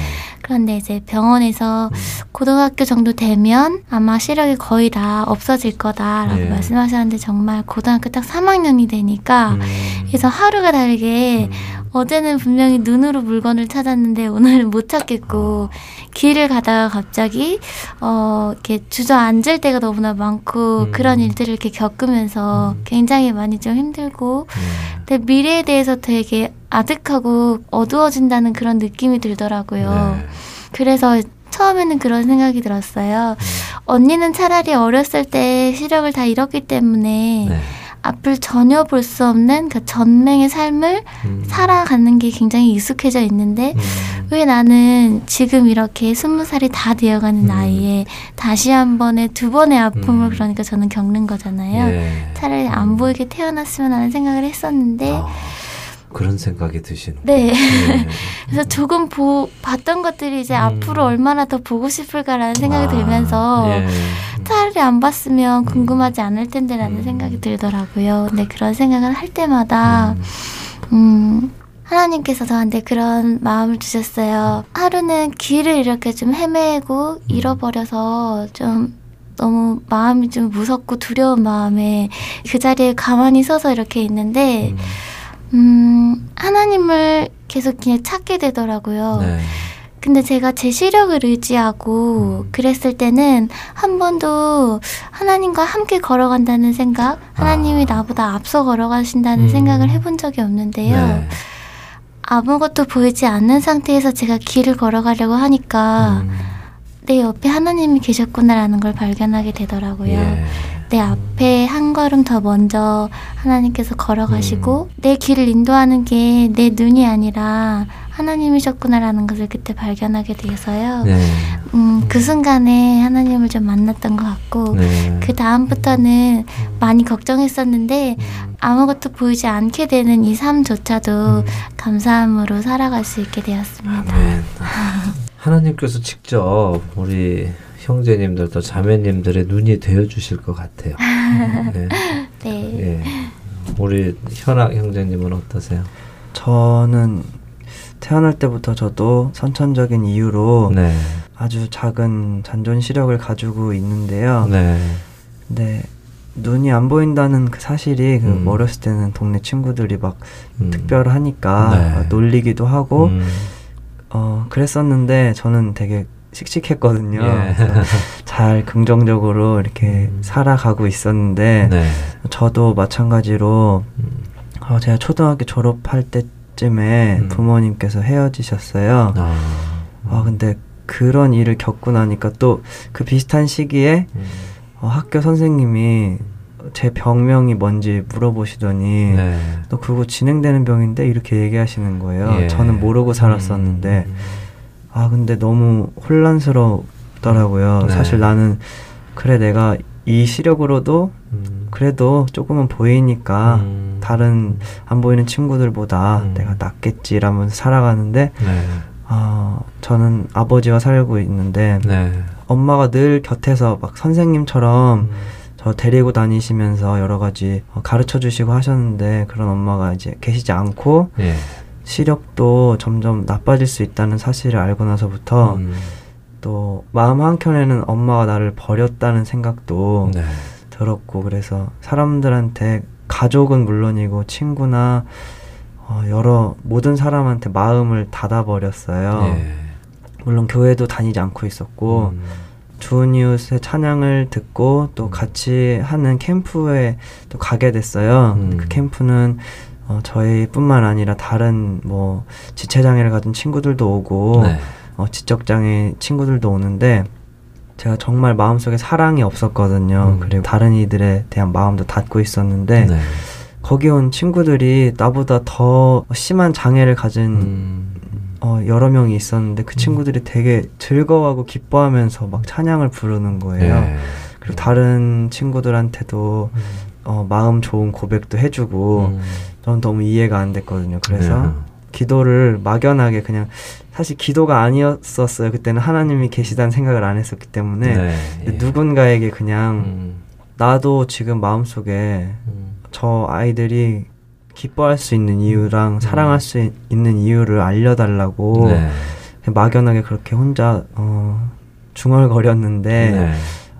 그런데 이제 병원에서 음. 고등학교 정도 되면 아마 시력이 거의 다 없어질 거다라고 예. 말씀하셨는데 정말 고등학교 딱 3학년이 되니까 음, 그래서 하루가 다르게 어제는 분명히 눈으로 물건을 찾았는데 오늘은 못 찾겠고 길을 가다가 갑자기 어 이렇게 주저앉을 때가 너무나 많고 음. 그런 일들을 이렇게 겪으면서 굉장히 많이 좀 힘들고 음, 근데 미래에 대해서 되게 아득하고 어두워진다는 그런 느낌이 들더라고요. 네. 그래서 처음에는 그런 생각이 들었어요. 언니는 차라리 어렸을 때 시력을 다 잃었기 때문에 네. 앞을 전혀 볼 수 없는 그 전맹의 삶을 음, 살아가는 게 굉장히 익숙해져 있는데 음, 왜 나는 지금 이렇게 스무 살이 다 되어가는 음. 나이에 다시 한 번의 두 번의 아픔을 음. 그러니까 저는 겪는 거잖아요. 예. 차라리 안 보이게 태어났으면 하는 생각을 했었는데 아, 그런 생각이 드시는. 네. 네. 그래서 조금 보, 봤던 것들이 이제 음. 앞으로 얼마나 더 보고 싶을까라는 생각이 아, 들면서 예. 차라리 안 봤으면 궁금하지 않을 텐데라는 음. 생각이 들더라고요. 근데 그런 생각을 할 때마다 음, 음, 하나님께서 저한테 그런 마음을 주셨어요. 하루는 길을 이렇게 좀 헤매고 잃어버려서 좀 너무 마음이 좀 무섭고 두려운 마음에 그 자리에 가만히 서서 이렇게 있는데, 음, 음, 하나님을 계속 그냥 찾게 되더라고요. 네. 근데 제가 제 시력을 의지하고 그랬을 때는 한 번도 하나님과 함께 걸어간다는 생각, 하나님이 아. 나보다 앞서 걸어가신다는 음. 생각을 해본 적이 없는데요. 네. 아무것도 보이지 않는 상태에서 제가 길을 걸어가려고 하니까 음, 내 옆에 하나님이 계셨구나라는 걸 발견하게 되더라고요. 예. 내 앞에 한 걸음 더 먼저 하나님께서 걸어가시고 음. 내 길을 인도하는 게 내 눈이 아니라 하나님이셨구나라는 것을 그때 발견하게 돼서요. 네. 음, 그 순간에 하나님을 좀 만났던 것 같고 네. 그 다음부터는 많이 걱정했었는데 음. 아무것도 보이지 않게 되는 이 삶조차도 감사함으로 살아갈 수 있게 되었습니다. 하나님께서 직접 우리 형제님들도 자매님들의 눈이 되어 주실 것 같아요. 네. 네. 예. 우리 현악 형제님은 어떠세요? 저는 태어날 때부터 저도 선천적인 이유로 네. 아주 작은 잔존 시력을 가지고 있는데요. 네. 근데 눈이 안 보인다는 그 사실이 그 음. 어렸을 때는 동네 친구들이 막 음. 특별하니까 네. 막 놀리기도 하고 음. 어 그랬었는데 저는 되게 씩씩했거든요. 예. 잘 긍정적으로 이렇게 음. 살아가고 있었는데 네. 저도 마찬가지로 음. 어, 제가 초등학교 졸업할 때쯤에 음. 부모님께서 헤어지셨어요. 아. 아 근데 그런 일을 겪고 나니까 또 그 비슷한 시기에 음. 어, 학교 선생님이 제 병명이 뭔지 물어보시더니 네. 너 그거 진행되는 병인데 이렇게 얘기하시는 거예요. 예. 저는 모르고 살았었는데 음. 아 근데 너무 혼란스럽더라고요. 네. 사실 나는 그래 내가 이 시력으로도 음. 그래도 조금은 보이니까 음. 다른 안 보이는 친구들보다 음. 내가 낫겠지라면서 살아가는데 네. 아 저는 아버지와 살고 있는데 네. 엄마가 늘 곁에서 막 선생님처럼 음. 저 데리고 다니시면서 여러 가지 어, 가르쳐 주시고 하셨는데 그런 엄마가 이제 계시지 않고 예. 시력도 점점 나빠질 수 있다는 사실을 알고 나서부터 음. 또 마음 한켠에는 엄마가 나를 버렸다는 생각도 네. 들었고 그래서 사람들한테 가족은 물론이고 친구나 어, 여러 모든 사람한테 마음을 닫아버렸어요. 예. 물론 교회도 다니지 않고 있었고 음. 좋은 이웃의 찬양을 듣고 또 같이 하는 캠프에 또 가게 됐어요. 음. 그 캠프는 어, 저희뿐만 아니라 다른 뭐 지체장애를 가진 친구들도 오고 네. 어, 지적장애 친구들도 오는데 제가 정말 마음속에 사랑이 없었거든요. 음. 그리고 다른 이들에 대한 마음도 닫고 있었는데 네. 거기 온 친구들이 나보다 더 심한 장애를 가진 음. 어, 여러 명이 있었는데 그 친구들이 되게 즐거워하고 기뻐하면서 막 찬양을 부르는 거예요. 예. 그리고 다른 친구들한테도 어, 마음 좋은 고백도 해주고 음. 저는 너무 이해가 안 됐거든요. 그래서 네. 기도를 막연하게 그냥 사실 기도가 아니었었어요. 그때는 하나님이 계시다는 생각을 안 했었기 때문에 네. 예. 누군가에게 그냥 음. 나도 지금 마음속에 음. 저 아이들이 기뻐할 수 있는 이유랑 사랑할 수 있는 이유를 알려달라고 네. 막연하게 그렇게 혼자 어, 중얼거렸는데 네.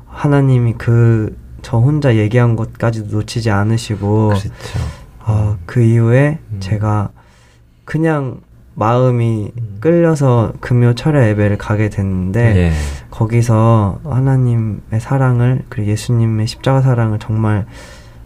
하나님이 그 저 혼자 얘기한 것까지도 놓치지 않으시고 그렇죠. 어, 그 이후에 음. 제가 그냥 마음이 음. 끌려서 금요 철야 예배를 가게 됐는데 예. 거기서 하나님의 사랑을 그리고 예수님의 십자가 사랑을 정말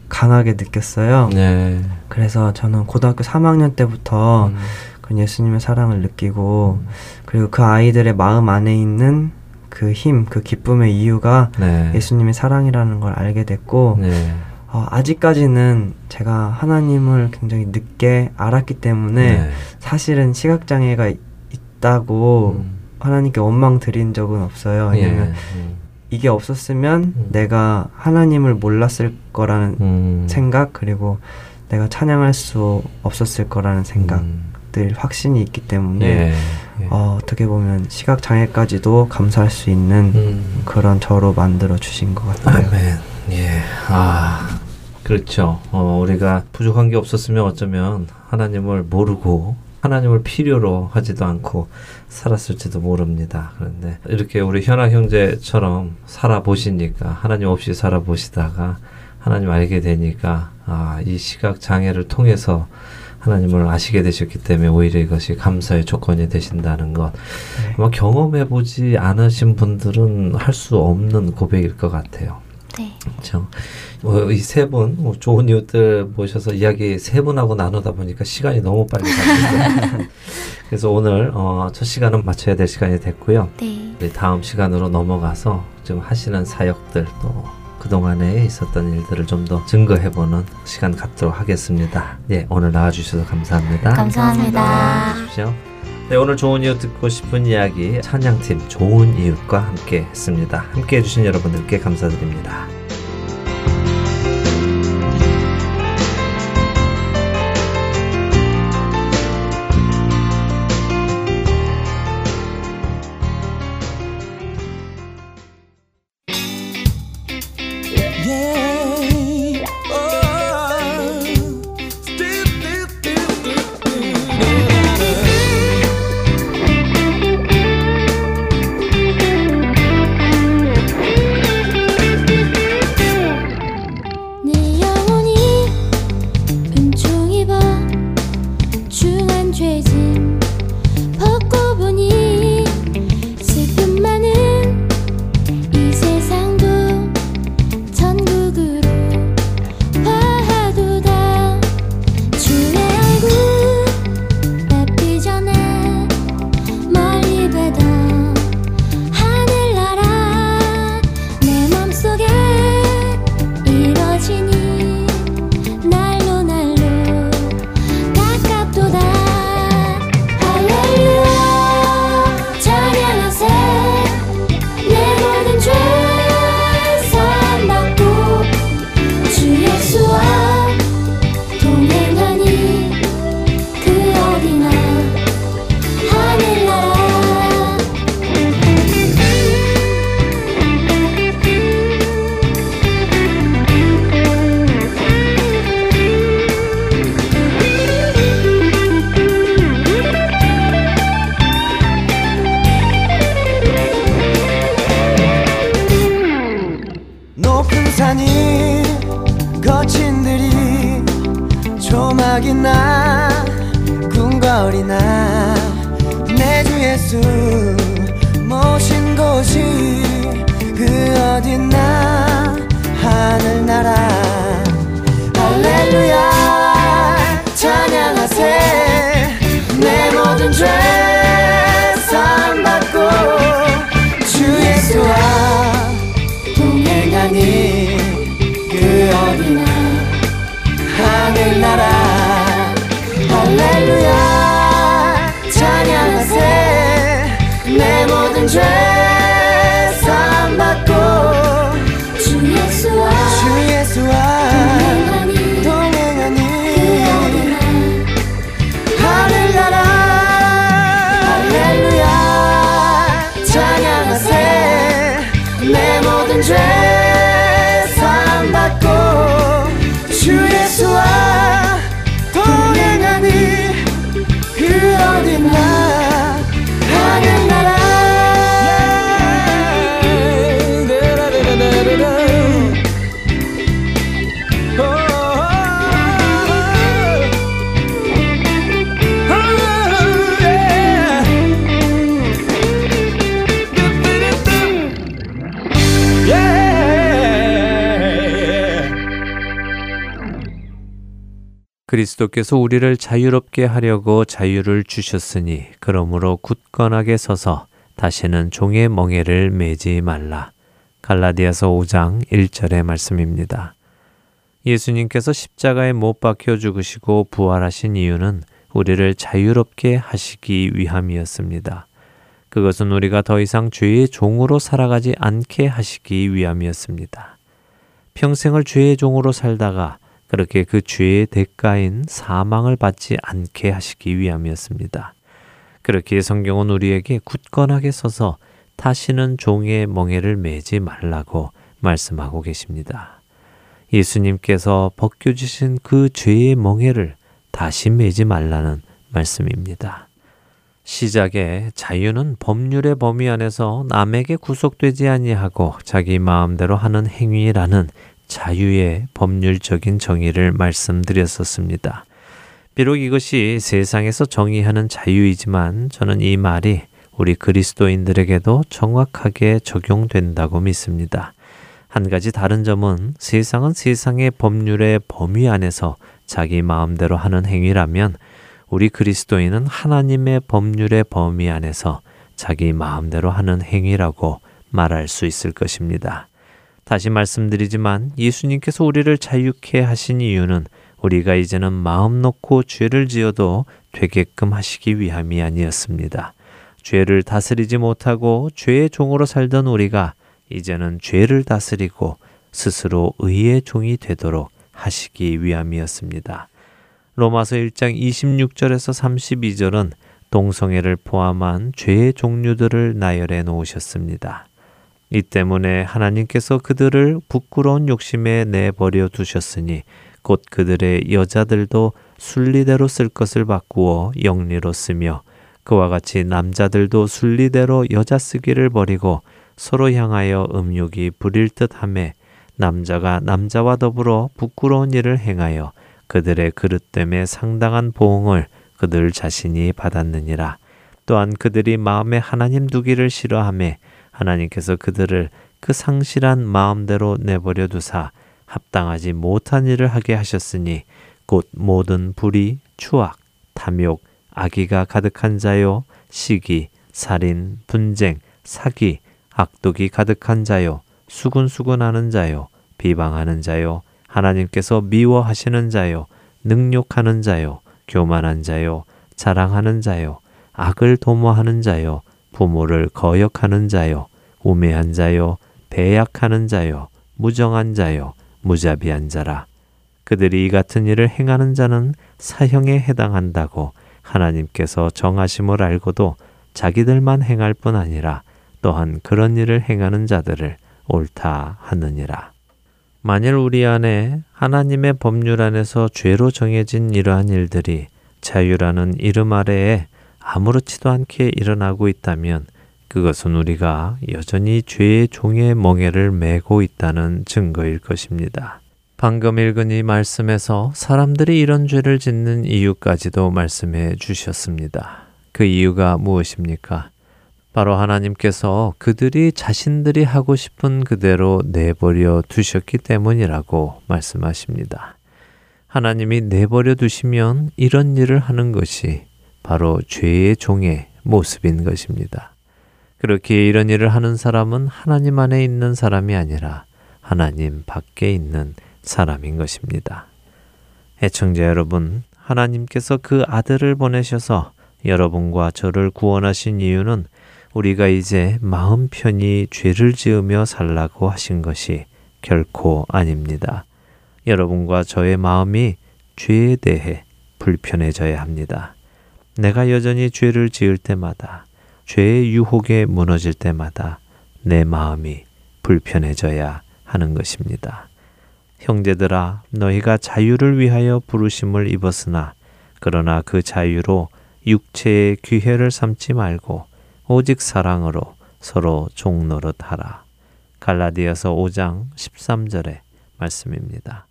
강하게 느꼈어요. 네. 그래서 저는 고등학교 3학년 때부터 음. 그 예수님의 사랑을 느끼고 그리고 그 아이들의 마음 안에 있는 그 힘, 그 기쁨의 이유가 네. 예수님의 사랑이라는 걸 알게 됐고 네. 어, 아직까지는 제가 하나님을 굉장히 늦게 알았기 때문에 네. 사실은 시각 장애가 있다고 음. 하나님께 원망 드린 적은 없어요. 왜냐면 예. 음. 이게 없었으면 음. 내가 하나님을 몰랐을 거라는 음. 생각 그리고 내가 찬양할 수 없었을 거라는 생각 음. 늘 확신이 있기 때문에 예. 예. 어, 어떻게 보면 시각 장애까지도 감사할 수 있는 음. 그런 저로 만들어 주신 것 같아요. 아멘. 예. 아. 그렇죠. 어, 우리가 부족한 게 없었으면 어쩌면 하나님을 모르고 하나님을 필요로 하지도 않고 살았을지도 모릅니다. 그런데 이렇게 우리 현아 형제처럼 살아보시니까 하나님 없이 살아보시다가 하나님 알게 되니까 아, 이 시각 장애를 통해서 하나님을 아시게 되셨기 때문에 오히려 이것이 감사의 조건이 되신다는 것. 네. 아마 경험해 보지 않으신 분들은 할 수 없는 고백일 것 같아요. 네. 그렇죠. 이세 분, 뭐 좋은 이웃들 모셔서 이야기 세 분하고 나누다 보니까 시간이 너무 빨리 가요. 그래서 오늘 어, 첫 시간은 마쳐야 될 시간이 됐고요. 네. 다음 시간으로 넘어가서 좀 하시는 사역들 또 그동안에 있었던 일들을 좀 더 증거해보는 시간 갖도록 하겠습니다. 예, 오늘 나와주셔서 감사합니다. 감사합니다. 주십시오. 네, 오늘 좋은 이웃 듣고 싶은 이야기 찬양팀 좋은 이웃과 함께 했습니다. 함께 해주신 여러분들께 감사드립니다. 그리스도께서 우리를 자유롭게 하려고 자유를 주셨으니 그러므로 굳건하게 서서 다시는 종의 멍에를 매지 말라. 갈라디아서 5장 1절의 말씀입니다. 예수님께서 십자가에 못 박혀 죽으시고 부활하신 이유는 우리를 자유롭게 하시기 위함이었습니다. 그것은 우리가 더 이상 죄의 종으로 살아가지 않게 하시기 위함이었습니다. 평생을 죄의 종으로 살다가 그렇게 그 죄의 대가인 사망을 받지 않게 하시기 위함이었습니다. 그렇게 성경은 우리에게 굳건하게 서서 다시는 종의 멍에를 매지 말라고 말씀하고 계십니다. 예수님께서 벗겨주신 그 죄의 멍에를 다시 매지 말라는 말씀입니다. 시작에 자유는 법률의 범위 안에서 남에게 구속되지 아니하고 자기 마음대로 하는 행위라는 자유의 법률적인 정의를 말씀드렸었습니다. 비록 이것이 세상에서 정의하는 자유이지만 저는 이 말이 우리 그리스도인들에게도 정확하게 적용된다고 믿습니다. 한 가지 다른 점은 세상은 세상의 법률의 범위 안에서 자기 마음대로 하는 행위라면 우리 그리스도인은 하나님의 법률의 범위 안에서 자기 마음대로 하는 행위라고 말할 수 있을 것입니다. 다시 말씀드리지만 예수님께서 우리를 자유케 하신 이유는 우리가 이제는 마음 놓고 죄를 지어도 되게끔 하시기 위함이 아니었습니다. 죄를 다스리지 못하고 죄의 종으로 살던 우리가 이제는 죄를 다스리고 스스로 의의 종이 되도록 하시기 위함이었습니다. 로마서 1장 26절에서 32절은 동성애를 포함한 죄의 종류들을 나열해 놓으셨습니다. 이 때문에 하나님께서 그들을 부끄러운 욕심에 내버려 두셨으니 곧 그들의 여자들도 순리대로 쓸 것을 바꾸어 영리로 쓰며 그와 같이 남자들도 순리대로 여자 쓰기를 버리고 서로 향하여 음욕이 부릴 듯함에 남자가 남자와 더불어 부끄러운 일을 행하여 그들의 그릇됨에 상당한 보응을 그들 자신이 받았느니라. 또한 그들이 마음에 하나님 두기를 싫어함에 하나님께서 그들을 그 상실한 마음대로 내버려 두사 합당하지 못한 일을 하게 하셨으니 곧 모든 불의, 추악, 탐욕, 악의가 가득한 자요, 시기, 살인, 분쟁, 사기, 악독이 가득한 자요, 수군수군하는 자요, 비방하는 자요, 하나님께서 미워하시는 자요, 능욕하는 자요, 교만한 자요, 자랑하는 자요, 악을 도모하는 자요, 부모를 거역하는 자요, 우매한 자요, 배약하는 자요, 무정한 자요, 무자비한 자라. 그들이 이 같은 일을 행하는 자는 사형에 해당한다고 하나님께서 정하심을 알고도 자기들만 행할 뿐 아니라 또한 그런 일을 행하는 자들을 옳다 하느니라. 만일 우리 안에 하나님의 법률 안에서 죄로 정해진 이러한 일들이 자유라는 이름 아래에 아무렇지도 않게 일어나고 있다면 그것은 우리가 여전히 죄의 종의 멍에를 메고 있다는 증거일 것입니다. 방금 읽은 이 말씀에서 사람들이 이런 죄를 짓는 이유까지도 말씀해 주셨습니다. 그 이유가 무엇입니까? 바로 하나님께서 그들이 자신들이 하고 싶은 그대로 내버려 두셨기 때문이라고 말씀하십니다. 하나님이 내버려 두시면 이런 일을 하는 것이 바로 죄의 종의 모습인 것입니다. 그렇게 이런 일을 하는 사람은 하나님 안에 있는 사람이 아니라 하나님 밖에 있는 사람인 것입니다. 애청자 여러분, 하나님께서 그 아들을 보내셔서 여러분과 저를 구원하신 이유는 우리가 이제 마음 편히 죄를 지으며 살라고 하신 것이 결코 아닙니다. 여러분과 저의 마음이 죄에 대해 불편해져야 합니다. 내가 여전히 죄를 지을 때마다, 죄의 유혹에 무너질 때마다 내 마음이 불편해져야 하는 것입니다. 형제들아, 너희가 자유를 위하여 부르심을 입었으나, 그러나 그 자유로 육체의 귀회를 삼지 말고, 오직 사랑으로 서로 종노릇 하라. 갈라디아서 5장 13절의 말씀입니다.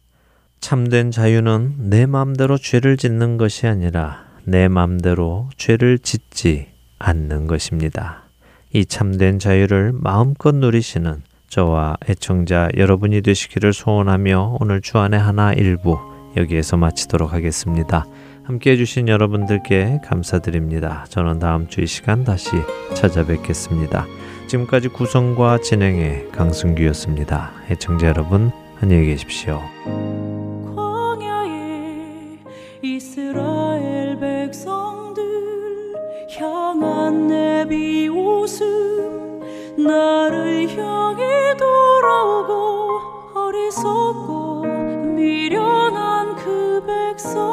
참된 자유는 내 마음대로 죄를 짓는 것이 아니라 내 마음대로 죄를 짓지 않는 것입니다. 이 참된 자유를 마음껏 누리시는 저와 애청자 여러분이 되시기를 소원하며 오늘 주안의 하나 일부 여기에서 마치도록 하겠습니다. 함께 해주신 여러분들께 감사드립니다. 저는 다음 주 이 시간 다시 찾아뵙겠습니다. 지금까지 구성과 진행의 강승규였습니다. 애청자 여러분 안녕히 계십시오. 백성들 향한 내 비웃음 나를 향해 돌아오고 어리석고 미련한 그 백성